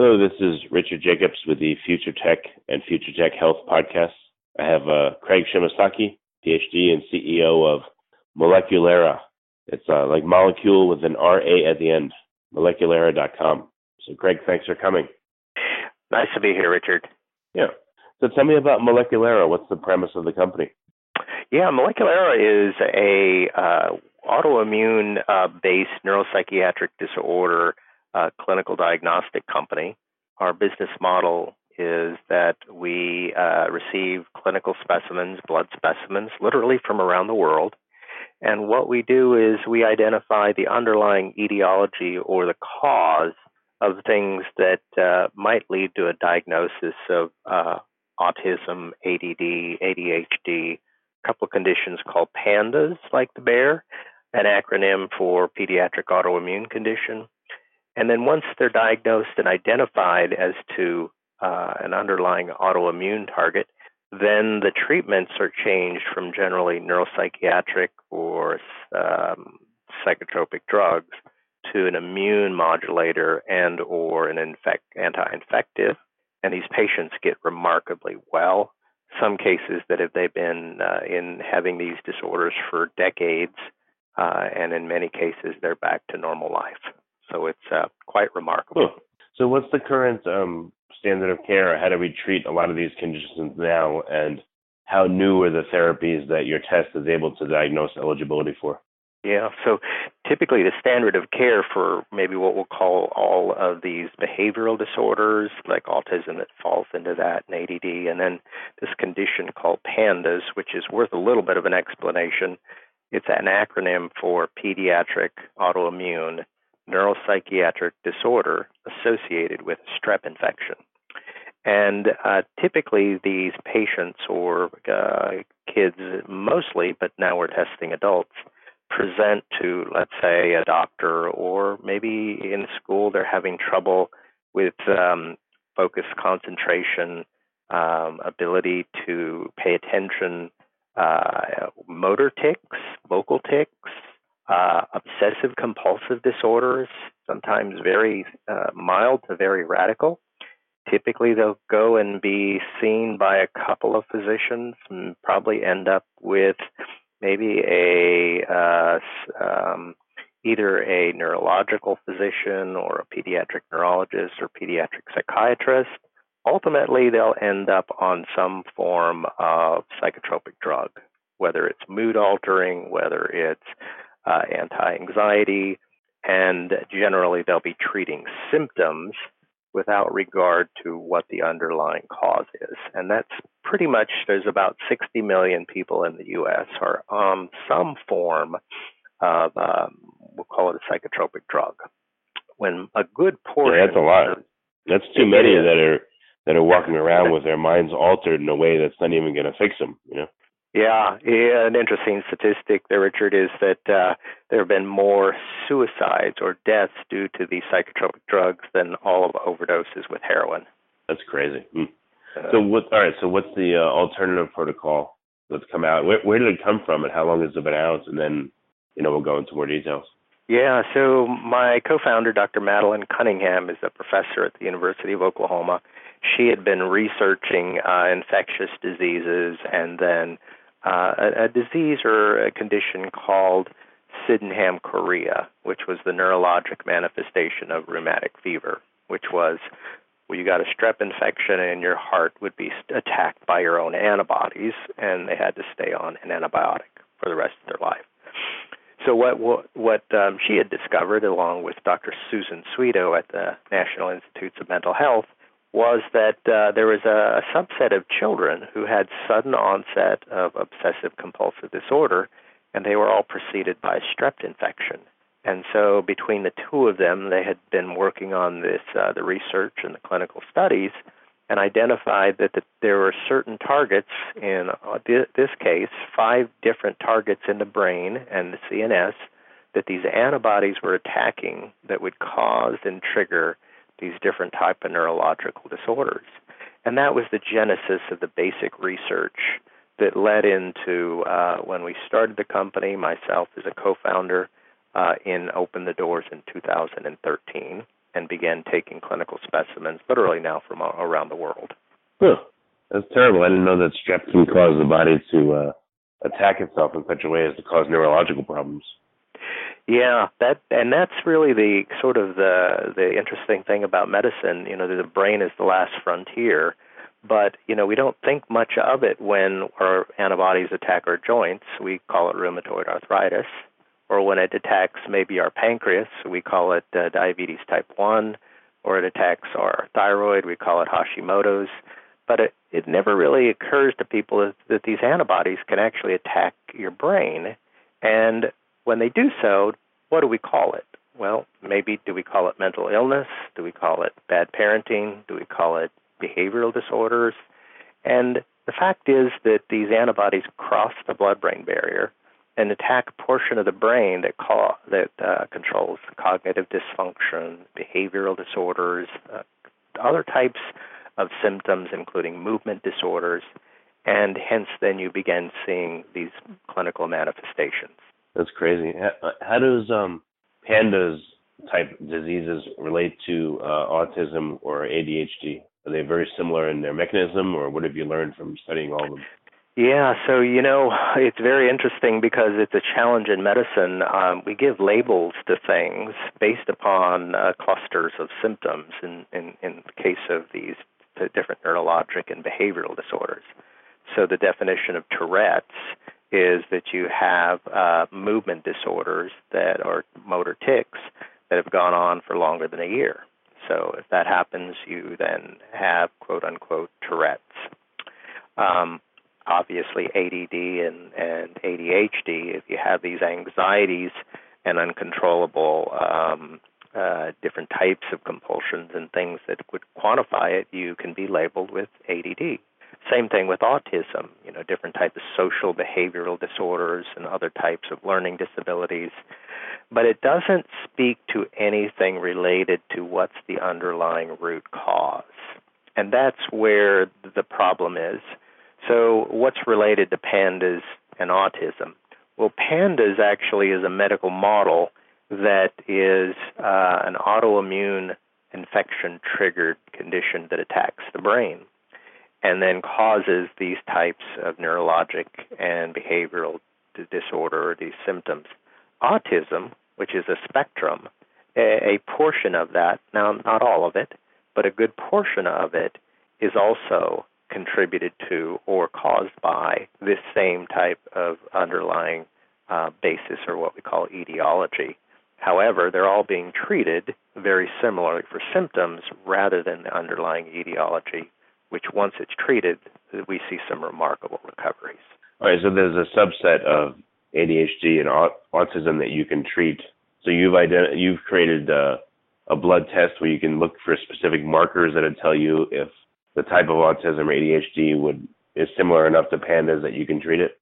Hello, this is Richard Jacobs with the Future Tech and Future Tech Health podcast. I have uh, Craig Shimasaki, PhD and CEO of Moleculera. It's uh, like molecule with an RA at the end, moleculera.com. So, Craig, thanks for coming. Nice to be here, Richard. Yeah. So, tell me about Moleculera. What's the premise of the company? Yeah, Moleculera is a uh, autoimmune uh, based neuropsychiatric disorder a clinical diagnostic company. Our business model is that we uh, receive clinical specimens, blood specimens, literally from around the world. And what we do is we identify the underlying etiology or the cause of things that uh, might lead to a diagnosis of uh, autism, ADD, ADHD, a couple of conditions called PANDAS, like the bear, an acronym for pediatric autoimmune condition, and then once they're diagnosed and identified as to uh, an underlying autoimmune target, then the treatments are changed from generally neuropsychiatric or um, psychotropic drugs to an immune modulator and or an infect, anti-infective. And these patients get remarkably well. Some cases that have they been uh, in having these disorders for decades uh, and in many cases they're back to normal life so it's uh, quite remarkable. So, what's the current um, standard of care? How do we treat a lot of these conditions now? And how new are the therapies that your test is able to diagnose eligibility for? Yeah, so typically the standard of care for maybe what we'll call all of these behavioral disorders, like autism that falls into that, and ADD, and then this condition called PANDAS, which is worth a little bit of an explanation. It's an acronym for pediatric autoimmune neuropsychiatric disorder associated with strep infection. And uh, typically, these patients or uh, kids, mostly, but now we're testing adults, present to, let's say, a doctor, or maybe in school they're having trouble with um, focus, concentration, um, ability to pay attention, uh, motor tics, vocal tics, uh, obsessive compulsive disorders, sometimes very uh, mild to very radical. Typically, they'll go and be seen by a couple of physicians and probably end up with maybe a uh, um, either a neurological physician or a pediatric neurologist or pediatric psychiatrist. Ultimately, they'll end up on some form of psychotropic drug, whether it's mood altering, whether it's uh, anti anxiety, and generally they'll be treating symptoms without regard to what the underlying cause is. And that's pretty much, there's about 60 million people in the U.S. are on some form of, um, we'll call it a psychotropic drug. When a good portion. Yeah, that's a lot. That's too many that are that are walking around with their minds altered in a way that's not even going to fix them. You know. Yeah, yeah, an interesting statistic there, Richard, is that uh, there have been more suicides or deaths due to these psychotropic drugs than all of overdoses with heroin. That's crazy. Mm. Uh, so what? All right. So what's the uh, alternative protocol that's come out? Where, where did it come from, and how long has it been out? And then, you know, we'll go into more details. Yeah, so my co-founder, Dr. Madeleine Cunningham, is a professor at the University of Oklahoma. She had been researching uh, infectious diseases and then uh, a, a disease or a condition called Sydenham chorea, which was the neurologic manifestation of rheumatic fever, which was well, you got a strep infection and your heart would be attacked by your own antibodies, and they had to stay on an antibiotic for the rest of their life. So what what, what um, she had discovered, along with Dr. Susan Swedo at the National Institutes of Mental Health, was that uh, there was a, a subset of children who had sudden onset of obsessive compulsive disorder, and they were all preceded by strep infection. And so, between the two of them, they had been working on this, uh, the research and the clinical studies, and identified that the, there were certain targets in uh, this case, five different targets in the brain and the CNS that these antibodies were attacking that would cause and trigger these different type of neurological disorders. And that was the genesis of the basic research that led into uh, when we started the company, myself as a co-founder, uh, in Open the Doors in 2013 and began taking clinical specimens literally now from around the world. Huh. That's terrible. I didn't know that strep can cause the body to uh, attack itself in such a way as to cause neurological problems. Yeah, that and that's really the sort of the the interesting thing about medicine. You know, the brain is the last frontier, but you know we don't think much of it when our antibodies attack our joints. We call it rheumatoid arthritis, or when it attacks maybe our pancreas, we call it uh, diabetes type 1, or it attacks our thyroid, we call it Hashimoto's. But it, it never really occurs to people that, that these antibodies can actually attack your brain. And when they do so, what do we call it? Well, maybe do we call it mental illness? Do we call it bad parenting? Do we call it behavioral disorders? And the fact is that these antibodies cross the blood brain barrier and attack a portion of the brain that call, that uh, controls cognitive dysfunction, behavioral disorders, uh, other types of symptoms, including movement disorders, and hence then you begin seeing these clinical manifestations. That's crazy. How does um, PANDAS type diseases relate to uh, autism or ADHD? Are they very similar in their mechanism, or what have you learned from studying all of them? Yeah, so you know, it's very interesting because it's a challenge in medicine. Um, we give labels to things based upon uh, clusters of symptoms. In, in in the case of these different neurologic and behavioral disorders, so the definition of Tourette's is that you have uh, movement disorders that are motor tics that have gone on for longer than a year. So if that happens, you then have quote unquote Tourette's. Um, obviously ADD and, and ADHD, if you have these anxieties and uncontrollable um, uh, different types of compulsions and things that would quantify it, you can be labeled with ADD. Same thing with autism, you know, different types of social behavioral disorders and other types of learning disabilities. But it doesn't speak to anything related to what's the underlying root cause. And that's where the problem is so, what's related to pandas and autism? Well, pandas actually is a medical model that is uh, an autoimmune infection triggered condition that attacks the brain and then causes these types of neurologic and behavioral disorder or these symptoms. Autism, which is a spectrum, a, portion of that, now not all of it, but a good portion of it is also contributed to or caused by this same type of underlying uh, basis or what we call etiology. However, they're all being treated very similarly for symptoms rather than the underlying etiology, which once it's treated, we see some remarkable recoveries. All right, so there's a subset of ADHD and autism that you can treat. So you've ident- you've created a, a blood test where you can look for specific markers that would tell you if the type of autism or ADHD would is similar enough to pandas that you can treat it?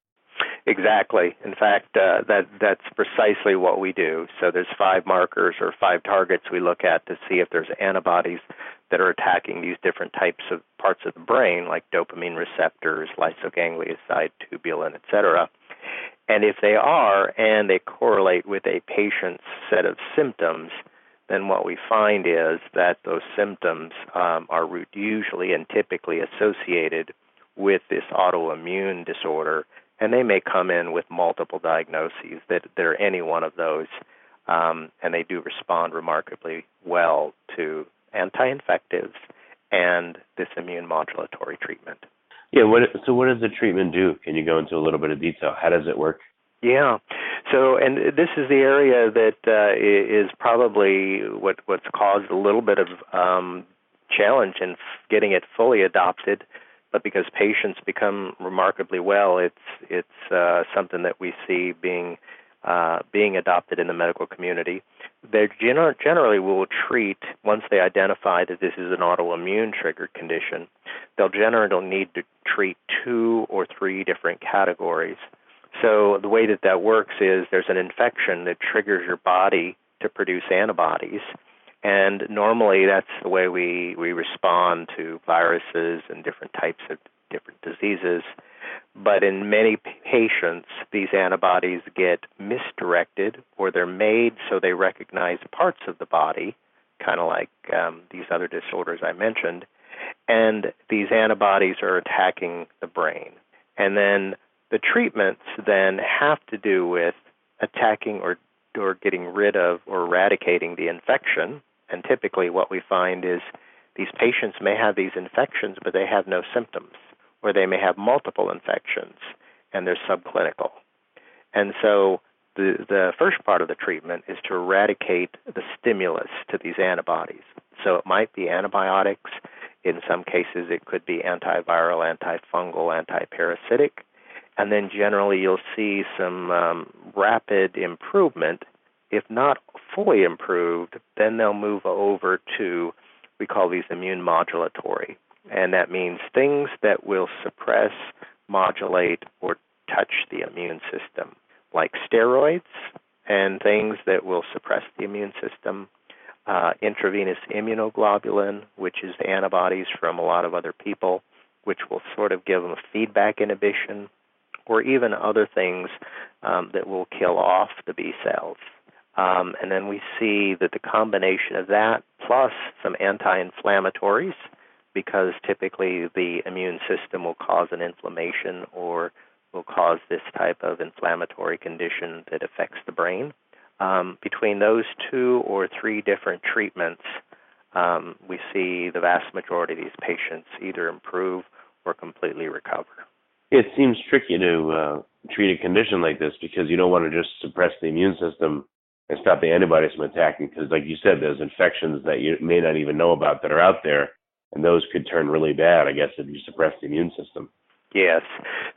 Exactly. In fact, uh, that that's precisely what we do. So there's five markers or five targets we look at to see if there's antibodies that are attacking these different types of parts of the brain, like dopamine receptors, lysoganglioside, tubulin, etc. And if they are, and they correlate with a patient's set of symptoms, then what we find is that those symptoms um, are usually and typically associated with this autoimmune disorder, and they may come in with multiple diagnoses that they're any one of those, um, and they do respond remarkably well to anti-infectives and this immune modulatory treatment. Yeah. What, so, what does the treatment do? Can you go into a little bit of detail? How does it work? Yeah. So, and this is the area that uh, is probably what what's caused a little bit of um, challenge in getting it fully adopted. But because patients become remarkably well, it's it's uh, something that we see being uh, being adopted in the medical community. They generally will treat once they identify that this is an autoimmune triggered condition. They'll generally need to treat two or three different categories. So the way that that works is there's an infection that triggers your body to produce antibodies, and normally that's the way we we respond to viruses and different types of different diseases. But in many patients, these antibodies get misdirected or they're made so they recognize parts of the body, kind of like um, these other disorders I mentioned, and these antibodies are attacking the brain. And then the treatments then have to do with attacking or or getting rid of or eradicating the infection. And typically, what we find is these patients may have these infections, but they have no symptoms where they may have multiple infections and they're subclinical. And so the, the first part of the treatment is to eradicate the stimulus to these antibodies. So it might be antibiotics. In some cases, it could be antiviral, antifungal, antiparasitic. And then generally, you'll see some um, rapid improvement. If not fully improved, then they'll move over to, we call these immune modulatory and that means things that will suppress, modulate, or touch the immune system, like steroids and things that will suppress the immune system, uh, intravenous immunoglobulin, which is the antibodies from a lot of other people, which will sort of give them a feedback inhibition, or even other things um, that will kill off the B cells. Um, and then we see that the combination of that plus some anti inflammatories because typically the immune system will cause an inflammation or will cause this type of inflammatory condition that affects the brain. Um, between those two or three different treatments, um, we see the vast majority of these patients either improve or completely recover. It seems tricky to uh, treat a condition like this because you don't want to just suppress the immune system and stop the antibodies from attacking because, like you said, there's infections that you may not even know about that are out there and those could turn really bad, I guess, if you suppress the immune system. Yes.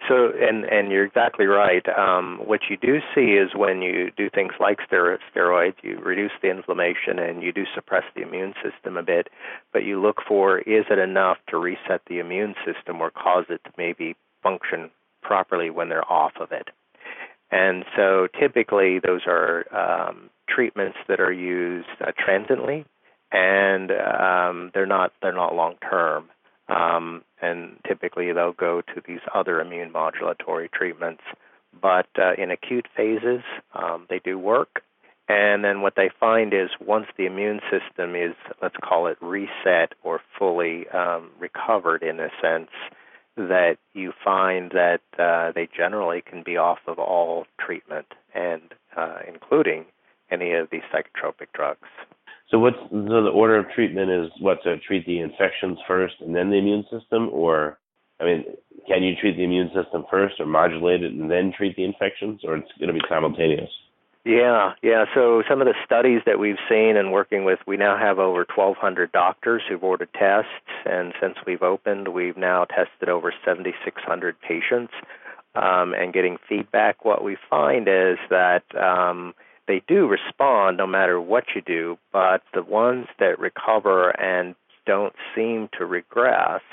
So, and and you're exactly right. Um, what you do see is when you do things like steroids, you reduce the inflammation and you do suppress the immune system a bit. But you look for is it enough to reset the immune system or cause it to maybe function properly when they're off of it. And so, typically, those are um, treatments that are used uh, transiently and um, they're not they're not long term. Um, and typically they'll go to these other immune modulatory treatments. But uh, in acute phases, um, they do work. And then what they find is once the immune system is, let's call it reset or fully um, recovered in a sense, that you find that uh, they generally can be off of all treatment and uh, including any of these psychotropic drugs. So what's so the order of treatment is what to treat the infections first and then the immune system, or I mean, can you treat the immune system first or modulate it and then treat the infections, or it's going to be simultaneous? Yeah, yeah. So some of the studies that we've seen and working with, we now have over 1,200 doctors who've ordered tests, and since we've opened, we've now tested over 7,600 patients. Um, and getting feedback, what we find is that um, they do respond no matter what you do, but the ones that recover and don't seem to regress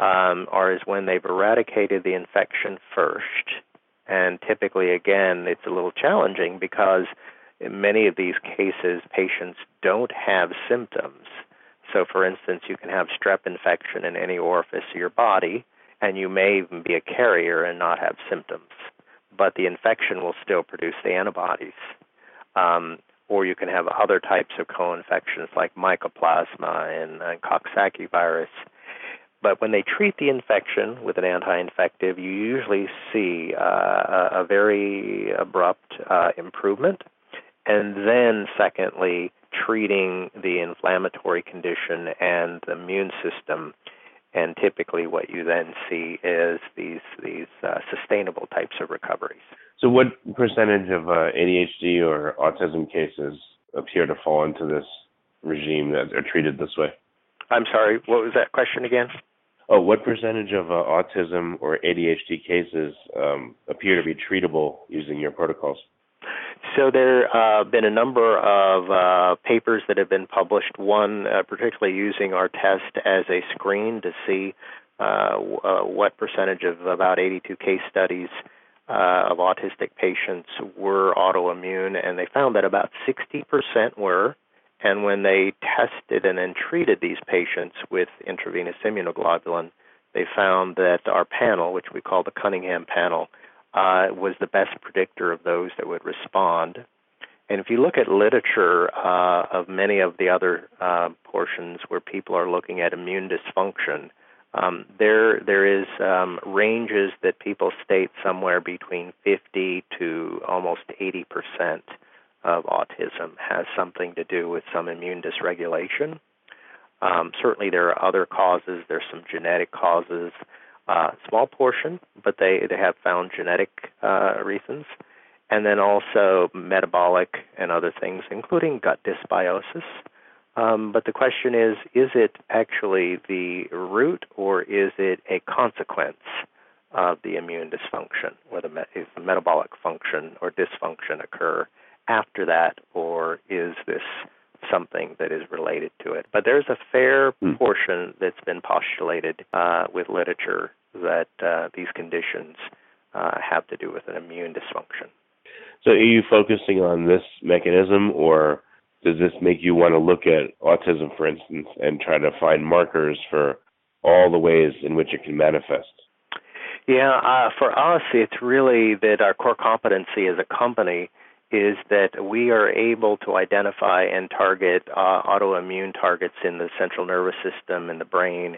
um, are is when they've eradicated the infection first. And typically, again, it's a little challenging because in many of these cases, patients don't have symptoms. So, for instance, you can have strep infection in any orifice of your body, and you may even be a carrier and not have symptoms. But the infection will still produce the antibodies. Um, or you can have other types of co-infections like mycoplasma and, and Coxsackie virus. But when they treat the infection with an anti-infective, you usually see uh, a, very abrupt uh, improvement. And then, secondly, treating the inflammatory condition and the immune system. And typically, what you then see is these these uh, sustainable types of recoveries. So, what percentage of uh, ADHD or autism cases appear to fall into this regime that are treated this way? I'm sorry, what was that question again? Oh, what percentage of uh, autism or ADHD cases um, appear to be treatable using your protocols? So there have uh, been a number of uh, papers that have been published. One, uh, particularly using our test as a screen to see uh, uh, what percentage of about 82 case studies uh, of autistic patients were autoimmune, and they found that about 60% were. And when they tested and then treated these patients with intravenous immunoglobulin, they found that our panel, which we call the Cunningham panel, uh, was the best predictor of those that would respond. And if you look at literature uh, of many of the other uh, portions where people are looking at immune dysfunction, um, there there is um, ranges that people state somewhere between 50 to almost 80 percent of autism has something to do with some immune dysregulation. Um, certainly, there are other causes. There's some genetic causes uh, small portion, but they, they have found genetic uh, reasons, and then also metabolic and other things, including gut dysbiosis. Um, but the question is is it actually the root or is it a consequence of the immune dysfunction, whether is the metabolic function or dysfunction occur after that, or is this something that is related to it. But there's a fair mm. portion that's been postulated uh, with literature that uh, these conditions uh, have to do with an immune dysfunction. So, are you focusing on this mechanism, or does this make you want to look at autism, for instance, and try to find markers for all the ways in which it can manifest? Yeah, uh, for us, it's really that our core competency as a company is that we are able to identify and target uh, autoimmune targets in the central nervous system, in the brain,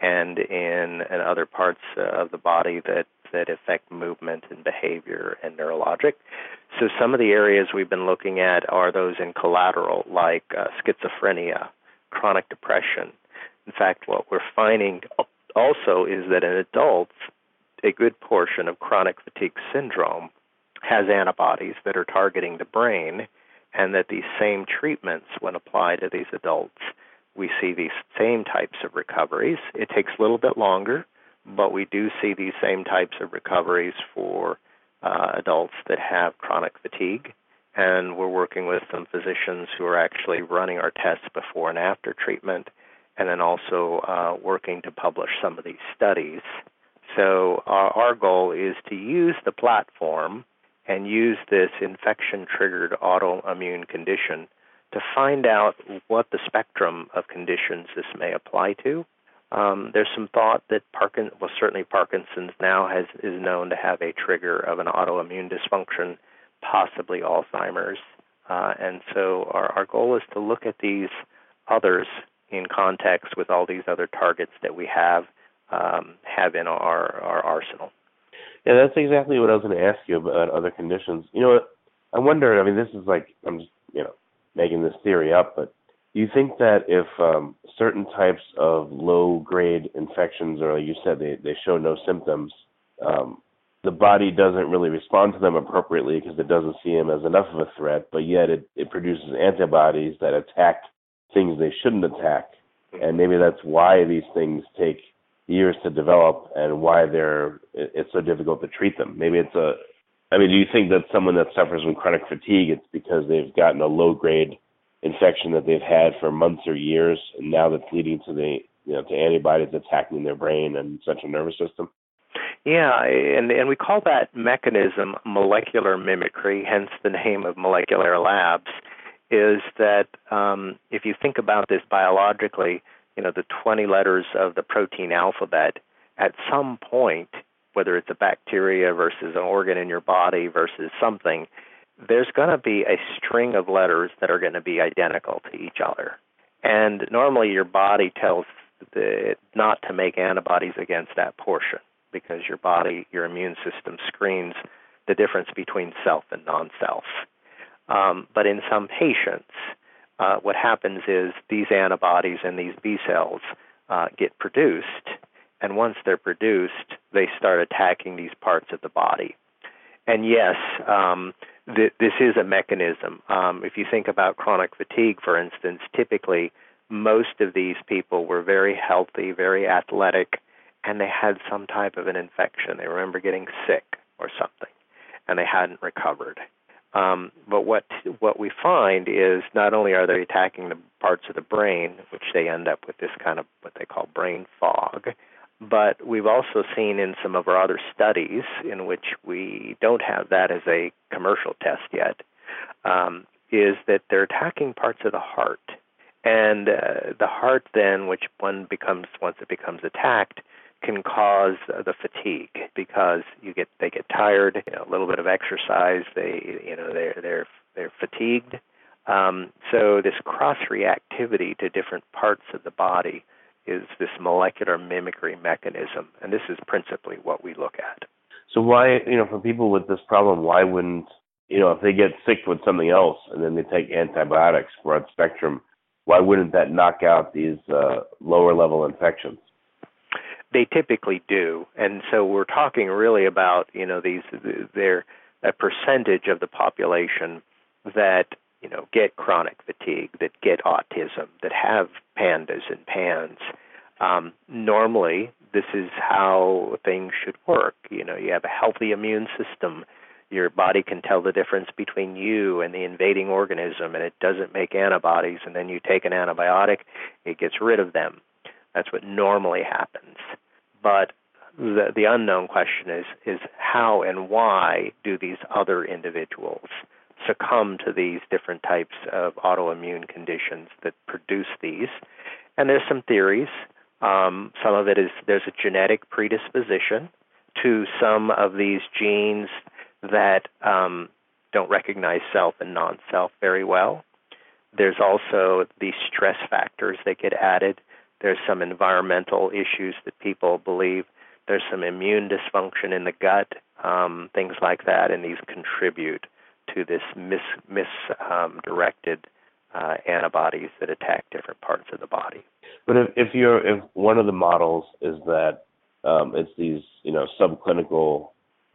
and in, in other parts uh, of the body that, that affect movement and behavior and neurologic. So, some of the areas we've been looking at are those in collateral, like uh, schizophrenia, chronic depression. In fact, what we're finding also is that in adults, a good portion of chronic fatigue syndrome has antibodies that are targeting the brain, and that these same treatments, when applied to these adults, we see these same types of recoveries. It takes a little bit longer, but we do see these same types of recoveries for uh, adults that have chronic fatigue. And we're working with some physicians who are actually running our tests before and after treatment, and then also uh, working to publish some of these studies. So, our, our goal is to use the platform and use this infection triggered autoimmune condition to find out what the spectrum of conditions this may apply to. Um, there's some thought that Parkin, well, certainly Parkinson's now has is known to have a trigger of an autoimmune dysfunction, possibly Alzheimer's, uh, and so our, our goal is to look at these others in context with all these other targets that we have um, have in our, our arsenal. Yeah, that's exactly what I was going to ask you about other conditions. You know, I wonder. I mean, this is like I'm just you know making this theory up, but you think that if um, certain types of low grade infections, or like you said, they they show no symptoms, um, the body doesn't really respond to them appropriately because it doesn't see them as enough of a threat, but yet it, it produces antibodies that attack things they shouldn't attack, and maybe that's why these things take years to develop and why they're it's so difficult to treat them. Maybe it's a I mean, do you think that someone that suffers from chronic fatigue it's because they've gotten a low grade infection that they've had for months or years and now that's leading to the you know to antibodies attacking their brain and central nervous system? Yeah, and and we call that mechanism molecular mimicry, hence the name of Moleculera Labs. Is that um, if you think about this biologically, you know, the 20 letters of the protein alphabet, at some point, whether it's a bacteria versus an organ in your body versus something, there's going to be a string of letters that are going to be identical to each other. And normally your body tells it not to make antibodies against that portion because your body, your immune system screens the difference between self and non self. Um, but in some patients, uh, what happens is these antibodies and these B cells uh, get produced, and once they're produced, they start attacking these parts of the body. And yes, um, th- this is a mechanism. Um, if you think about chronic fatigue, for instance, typically most of these people were very healthy, very athletic, and they had some type of an infection. They remember getting sick or something, and they hadn't recovered. Um, but what what we find is not only are they attacking the parts of the brain, which they end up with this kind of what they call brain fog, but we've also seen in some of our other studies in which we don't have that as a commercial test yet, um, is that they're attacking parts of the heart, and uh, the heart then, which one becomes once it becomes attacked, can cause the fatigue because you get they get tired. You know, a little bit of exercise, they you know they're they're they're fatigued. Um, so this cross reactivity to different parts of the body is this molecular mimicry mechanism, and this is principally what we look at. So why you know for people with this problem, why wouldn't you know if they get sick with something else and then they take antibiotics broad spectrum, why wouldn't that knock out these uh, lower level infections? they typically do, and so we're talking really about you know these they're a percentage of the population that you know get chronic fatigue, that get autism, that have pandas and PANS. Um, normally, this is how things should work. You know, you have a healthy immune system. Your body can tell the difference between you and the invading organism, and it doesn't make antibodies. And then you take an antibiotic, it gets rid of them. That's what normally happens. But the, the unknown question is is how and why do these other individuals succumb to these different types of autoimmune conditions that produce these? And there's some theories. Um, some of it is there's a genetic predisposition to some of these genes that um, don't recognize self and non-self very well. There's also these stress factors that get added there's some environmental issues that people believe. There's some immune dysfunction in the gut, um, things like that, and these contribute to this mis misdirected um, uh, antibodies that attack different parts of the body. But if, if you're if one of the models is that um, it's these you know subclinical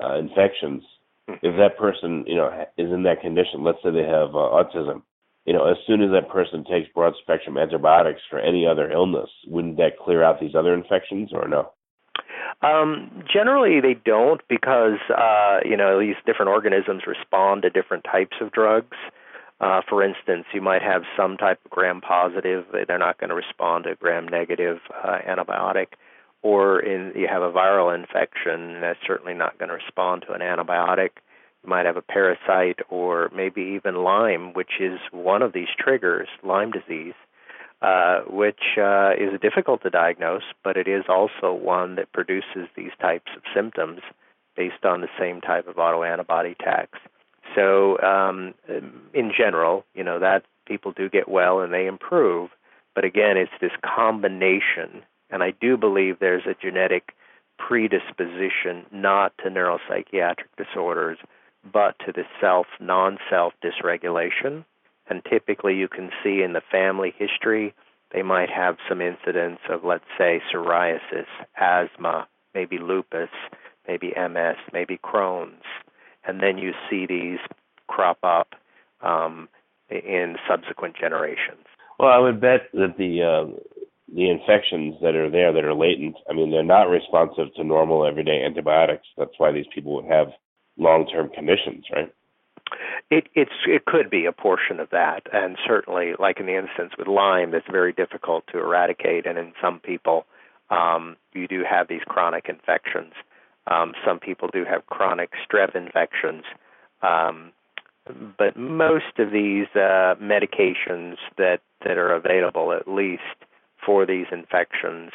uh, infections, mm-hmm. if that person you know is in that condition, let's say they have uh, autism, you know, as soon as that person takes broad spectrum antibiotics for any other illness, wouldn't that clear out these other infections or no? Um, generally, they don't because uh, you know these different organisms respond to different types of drugs. Uh, for instance, you might have some type of gram positive; they're not going to respond to gram negative uh, antibiotic. Or in you have a viral infection, that's certainly not going to respond to an antibiotic. You might have a parasite or maybe even Lyme, which is one of these triggers, Lyme disease, uh, which uh, is difficult to diagnose, but it is also one that produces these types of symptoms based on the same type of autoantibody tags. So, um, in general, you know that people do get well and they improve, but again, it's this combination, and I do believe there's a genetic predisposition not to neuropsychiatric disorders, but to the self non self dysregulation. And typically, you can see in the family history, they might have some incidents of, let's say, psoriasis, asthma, maybe lupus, maybe MS, maybe Crohn's. And then you see these crop up um, in subsequent generations. Well, I would bet that the uh, the infections that are there that are latent, I mean, they're not responsive to normal everyday antibiotics. That's why these people would have long-term conditions, right? It it's it could be a portion of that, and certainly, like in the instance with Lyme, it's very difficult to eradicate, and in some people, um, you do have these chronic infections. Um, some people do have chronic strep infections, um, but most of these uh, medications that that are available, at least for these infections,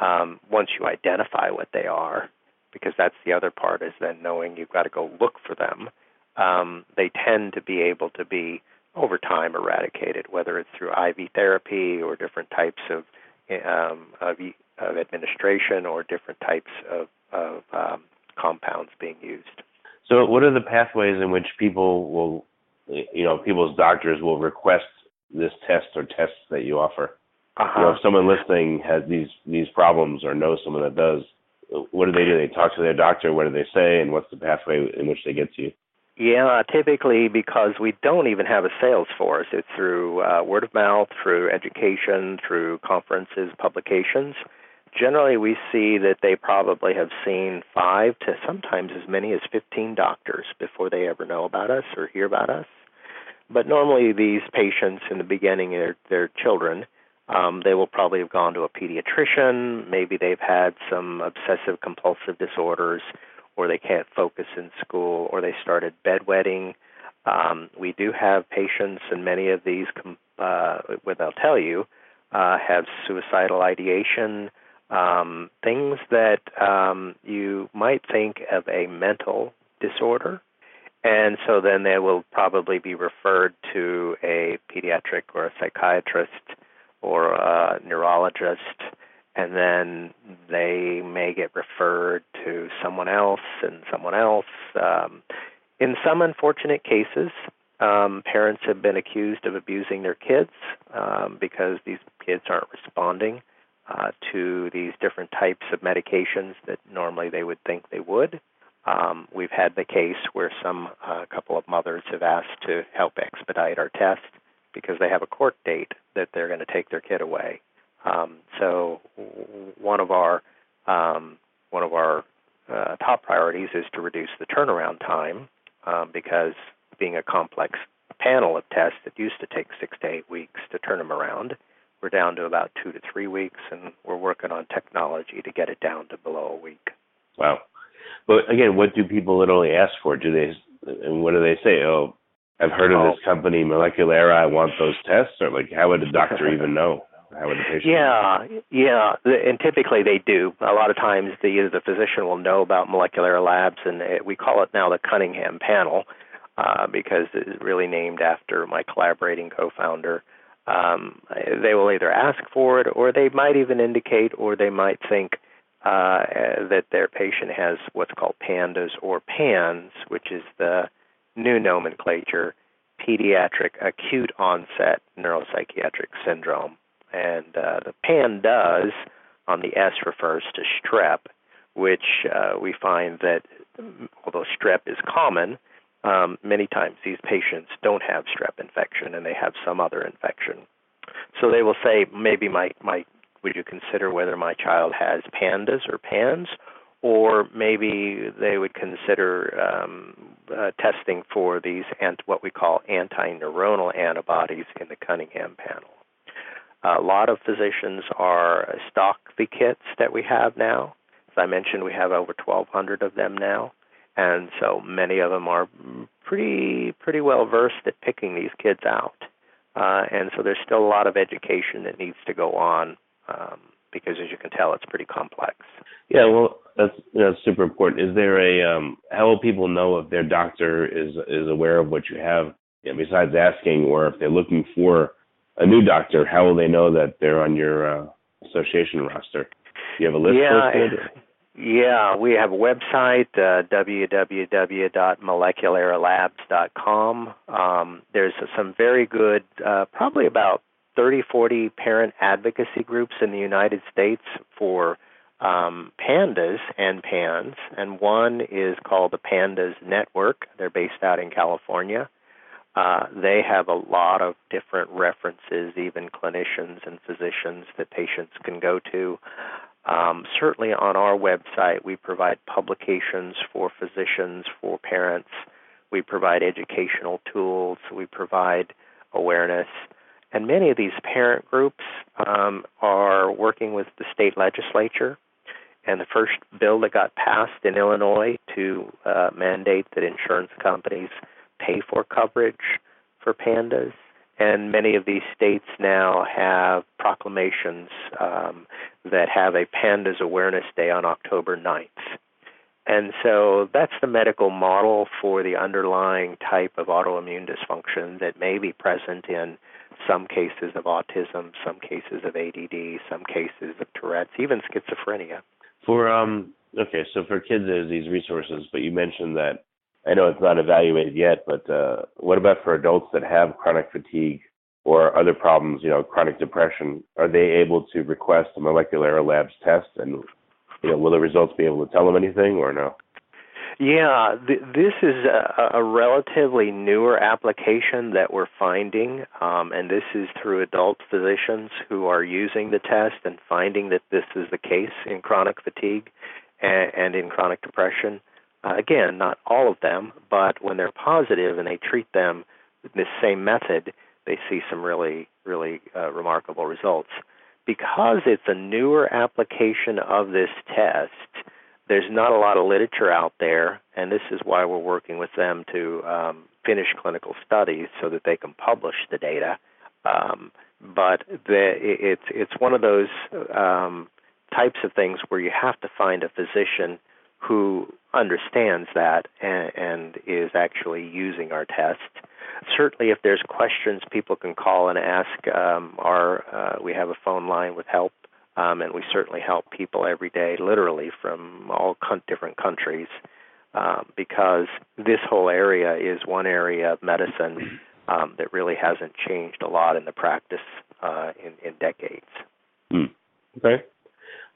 um, once you identify what they are, because that's the other part is then knowing you've got to go look for them. Um, they tend to be able to be over time eradicated, whether it's through IV therapy or different types of um, of, of administration or different types of, of um, compounds being used. So, what are the pathways in which people will, you know, people's doctors will request this test or tests that you offer? Uh-huh. You know, if someone listening has these these problems or knows someone that does, what do they do? They talk to their doctor. What do they say, and what's the pathway in which they get to you? Yeah, typically because we don't even have a sales force. It's through uh, word of mouth, through education, through conferences, publications. generally we see that they probably have seen five to sometimes as many as 15 doctors before they ever know about us or hear about us. But normally, these patients in the beginning, they're, they're children. Um, they will probably have gone to a pediatrician. Maybe they've had some obsessive compulsive disorders, or they can't focus in school, or they started bedwetting. Um, we do have patients, and many of these, uh, what they'll tell you, uh, have suicidal ideation, um, things that um, you might think of a mental disorder. And so then they will probably be referred to a pediatric or a psychiatrist or a neurologist, and then they may get referred to someone else and someone else. Um, in some unfortunate cases, um, parents have been accused of abusing their kids um, because these kids aren't responding uh, to these different types of medications that normally they would think they would. Um, we've had the case where some uh, couple of mothers have asked to help expedite our test because they have a court date that they're going to take their kid away. Um, so one of our um, one of our uh, top priorities is to reduce the turnaround time um, because being a complex panel of tests that used to take six to eight weeks to turn them around, we're down to about two to three weeks, and we're working on technology to get it down to below a week. Wow. But again, what do people literally ask for? Do they and what do they say? Oh, I've heard of oh. this company, Moleculera. I want those tests, or like, how would a doctor even know? How would the patient? Yeah, know? yeah, and typically they do. A lot of times, the either the physician will know about Moleculera Labs, and it, we call it now the Cunningham Panel uh, because it's really named after my collaborating co-founder. Um, they will either ask for it, or they might even indicate, or they might think uh, that their patient has what's called PANDAS or PANS, which is the new nomenclature, pediatric acute onset neuropsychiatric syndrome. And uh, the PANDAS on the S refers to strep, which uh, we find that although strep is common, um, many times these patients don't have strep infection and they have some other infection. So they will say, maybe my, my would you consider whether my child has pandas or pans, or maybe they would consider um, uh, testing for these ant- what we call anti-neuronal antibodies in the Cunningham panel. A lot of physicians are stock the kits that we have now. As I mentioned, we have over 1,200 of them now, and so many of them are pretty pretty well versed at picking these kids out. Uh, and so there's still a lot of education that needs to go on um, because, as you can tell, it's pretty complex. Yeah, well, that's that's super important. Is there a um, how will people know if their doctor is is aware of what you have? You know, besides asking, or if they're looking for a new doctor, how will they know that they're on your uh, association roster? Do you have a list yeah, posted? Yeah, we have a website, uh, www.moleculeralabs.com. Um, there's some very good, uh, probably about 30, 40 parent advocacy groups in the United States for um, pandas and PANS, and one is called the Pandas Network. They're based out in California. Uh, they have a lot of different references, even clinicians and physicians that patients can go to. Um, certainly on our website, we provide publications for physicians, for parents. We provide educational tools. We provide awareness. And many of these parent groups um, are working with the state legislature. And the first bill that got passed in Illinois to uh, mandate that insurance companies pay for coverage for pandas. And many of these states now have proclamations um, that have a Pandas Awareness Day on October 9th. And so that's the medical model for the underlying type of autoimmune dysfunction that may be present in some cases of autism, some cases of ADD, some cases of Tourette's, even schizophrenia. For um okay, so for kids there's these resources, but you mentioned that I know it's not evaluated yet, but uh, what about for adults that have chronic fatigue or other problems, you know, chronic depression? Are they able to request a Moleculera Labs test, and you know, will the results be able to tell them anything or no? Yeah, th- this is a, a, relatively newer application that we're finding, um, and this is through adult physicians who are using the test and finding that this is the case in chronic fatigue and, and in chronic depression. Uh, again, not all of them, but when they're positive and they treat them with this same method, they see some really, really uh, remarkable results. Because it's a newer application of this test, there's not a lot of literature out there, and this is why we're working with them to um, finish clinical studies so that they can publish the data. Um, but the, it's it's one of those um, types of things where you have to find a physician who understands that and, and is actually using our test. Certainly, if there's questions, people can call and ask. Um, our uh, we have a phone line with help um, and we certainly help people every day, literally from all con- different countries, um, because this whole area is one area of medicine um, that really hasn't changed a lot in the practice uh, in, in decades. Hmm. Okay.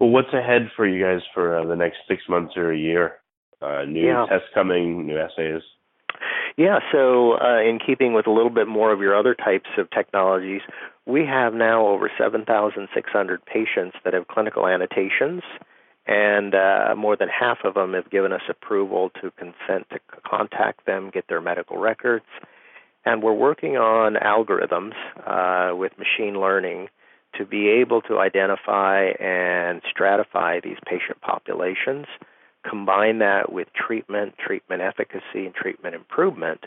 Well, what's ahead for you guys for uh, the next six months or a year? Uh, new yeah. tests coming, new assays. Yeah, so uh, in keeping with a little bit more of your other types of technologies, we have now over 7,600 patients that have clinical annotations, and uh, more than half of them have given us approval to consent to contact them, get their medical records. And we're working on algorithms uh, with machine learning to be able to identify and stratify these patient populations combine that with treatment, treatment efficacy, and treatment improvement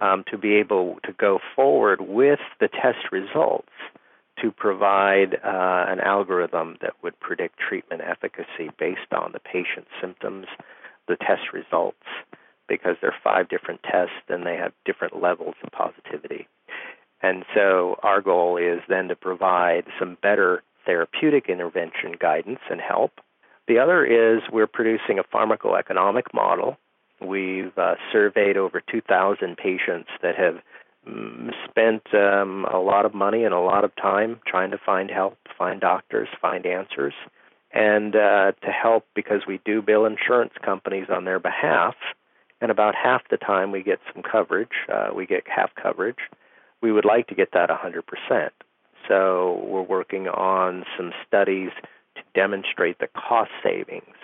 um, to be able to go forward with the test results to provide uh, an algorithm that would predict treatment efficacy based on the patient's symptoms, the test results, because there are five different tests and they have different levels of positivity. And so our goal is then to provide some better therapeutic intervention guidance and help the other is we're producing a pharmacoeconomic model. We've uh, surveyed over 2,000 patients that have mm, spent um, a lot of money and a lot of time trying to find help, find doctors, find answers, and uh, to help because we do bill insurance companies on their behalf. And about half the time we get some coverage, uh, we get half coverage. We would like to get that 100%. So we're working on some studies to demonstrate the cost savings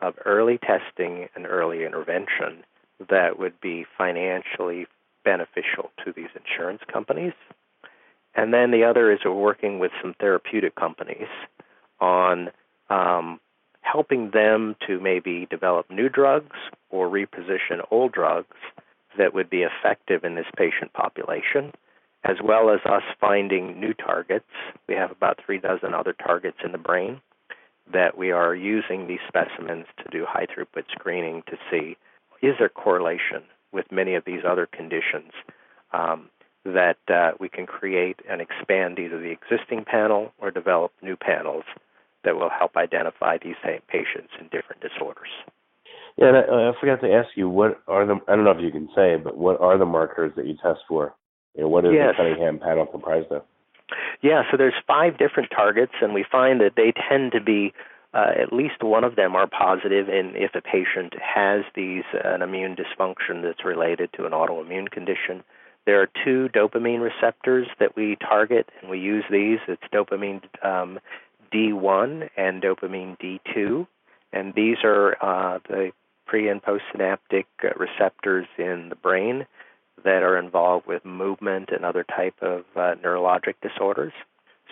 of early testing and early intervention that would be financially beneficial to these insurance companies. And then the other is we're working with some therapeutic companies on um, helping them to maybe develop new drugs or reposition old drugs that would be effective in this patient population, as well as us finding new targets. We have about three dozen other targets in the brain that we are using these specimens to do high throughput screening to see is there correlation with many of these other conditions um, that uh, we can create and expand either the existing panel or develop new panels that will help identify these same patients in different disorders. Yeah, and I, I forgot to ask you what are the I don't know if you can say, but what are the markers that you test for? You know, what is yes. the Cunningham panel comprised of? Yeah, so there's five different targets, and we find that they tend to be uh, at least one of them are positive in if a patient has these uh, an immune dysfunction that's related to an autoimmune condition. There are two dopamine receptors that we target, and we use these. It's dopamine um, D1 and dopamine D2, and these are uh, the pre and postsynaptic uh, receptors in the brain that are involved with movement and other type of uh, neurologic disorders.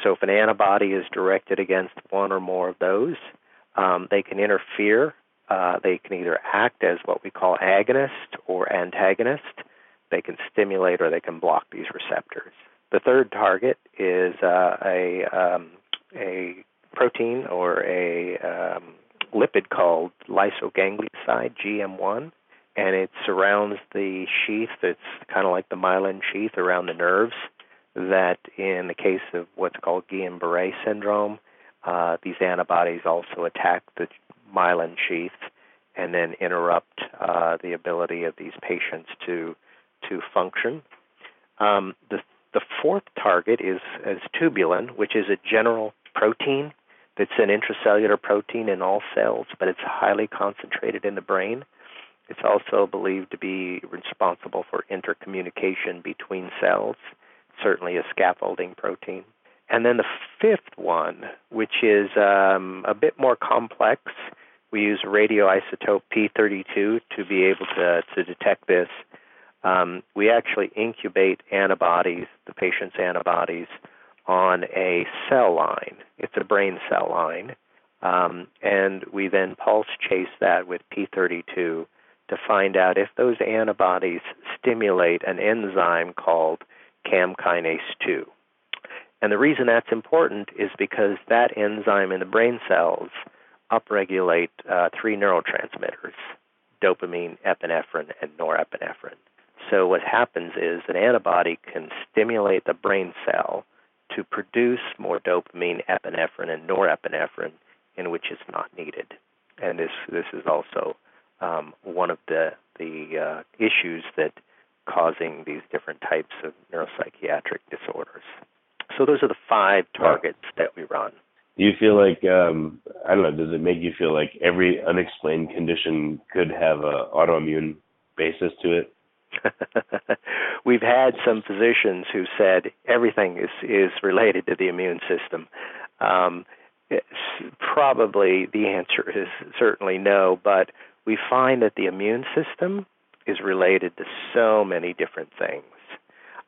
So if an antibody is directed against one or more of those, um, they can interfere. Uh, they can either act as what we call agonist or antagonist. They can stimulate or they can block these receptors. The third target is uh, a um, a protein or a um, lipid called lysoganglioside GM1 and it surrounds the sheath that's kind of like the myelin sheath around the nerves. That, in the case of what's called Guillain Barre syndrome, uh, these antibodies also attack the myelin sheath and then interrupt uh, the ability of these patients to to function. Um, the the fourth target is, is tubulin, which is a general protein that's an intracellular protein in all cells, but it's highly concentrated in the brain It's also believed to be responsible for intercommunication between cells, certainly a scaffolding protein. And then the fifth one, which is um, a bit more complex, we use radioisotope P32 to be able to, to detect this. Um, we actually incubate antibodies, the patient's antibodies, on a cell line. It's a brain cell line. Um, and we then pulse chase that with P32 to find out if those antibodies stimulate an enzyme called CAM kinase 2. And the reason that's important is because that enzyme in the brain cells upregulate uh, three neurotransmitters dopamine, epinephrine, and norepinephrine. So, what happens is an antibody can stimulate the brain cell to produce more dopamine, epinephrine, and norepinephrine in which it's not needed. And this, this is also um, one of the, the uh, issues that causing these different types of neuropsychiatric disorders. So those are the five targets that we run. Do you feel like um, I don't know? Does it make you feel like every unexplained condition could have a autoimmune basis to it? We've had some physicians who said everything is is related to the immune system. Um, probably the answer is certainly no, but we find that the immune system is related to so many different things,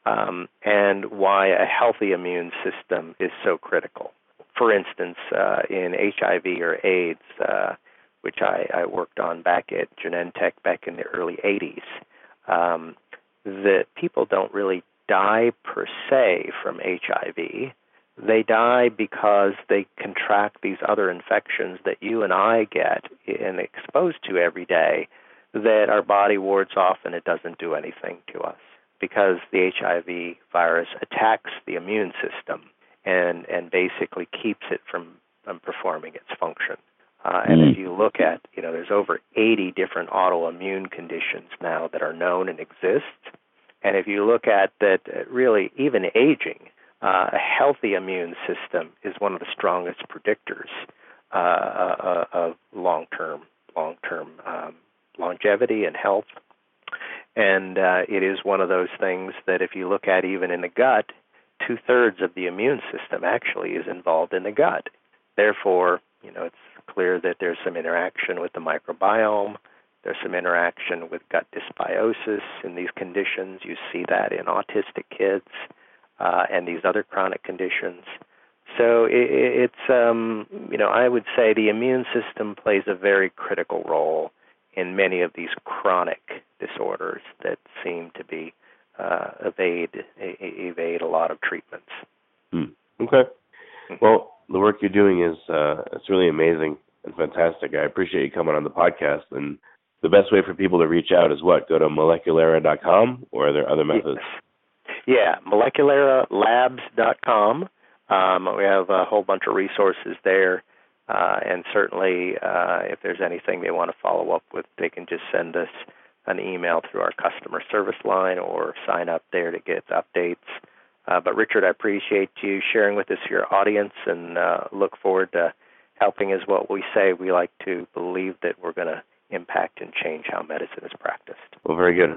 um, and why a healthy immune system is so critical. For instance, uh, in HIV or AIDS, uh, which I, I worked on back at Genentech back in the early 80s, um, that people don't really die per se from HIV. They die because they contract these other infections that you and I get and exposed to every day that our body wards off and it doesn't do anything to us because the HIV virus attacks the immune system and and basically keeps it from, from performing its function. Uh, and if you look at, you know, there's over 80 different autoimmune conditions now that are known and exist. And if you look at that, uh, really, even aging, uh, a healthy immune system is one of the strongest predictors uh, uh, uh of long-term, long-term um, longevity and health. And it is one of those things that, if you look at even in the gut, two-thirds of the immune system actually is involved in the gut. Therefore, you know, it's clear that there's some interaction with the microbiome. There's some interaction with gut dysbiosis in these conditions. You see that in autistic kids uh, and these other chronic conditions. So it, it's, um, you know, I would say the immune system plays a very critical role in many of these chronic disorders that seem to be uh, evade evade a lot of treatments. Hmm. Okay. Well, the work you're doing is uh, it's really amazing and fantastic. I appreciate you coming on the podcast. And the best way for people to reach out is what? Go to moleculera.com, or are there other methods? Yeah, moleculeralabs.com. Um, we have a whole bunch of resources there. Uh, and certainly, uh, if there's anything they want to follow up with, they can just send us an email through our customer service line or sign up there to get updates. Uh, but Richard, I appreciate you sharing with us your audience and uh, look forward to helping is what we say. We like to believe that we're going to impact and change how medicine is practiced. Well, very good.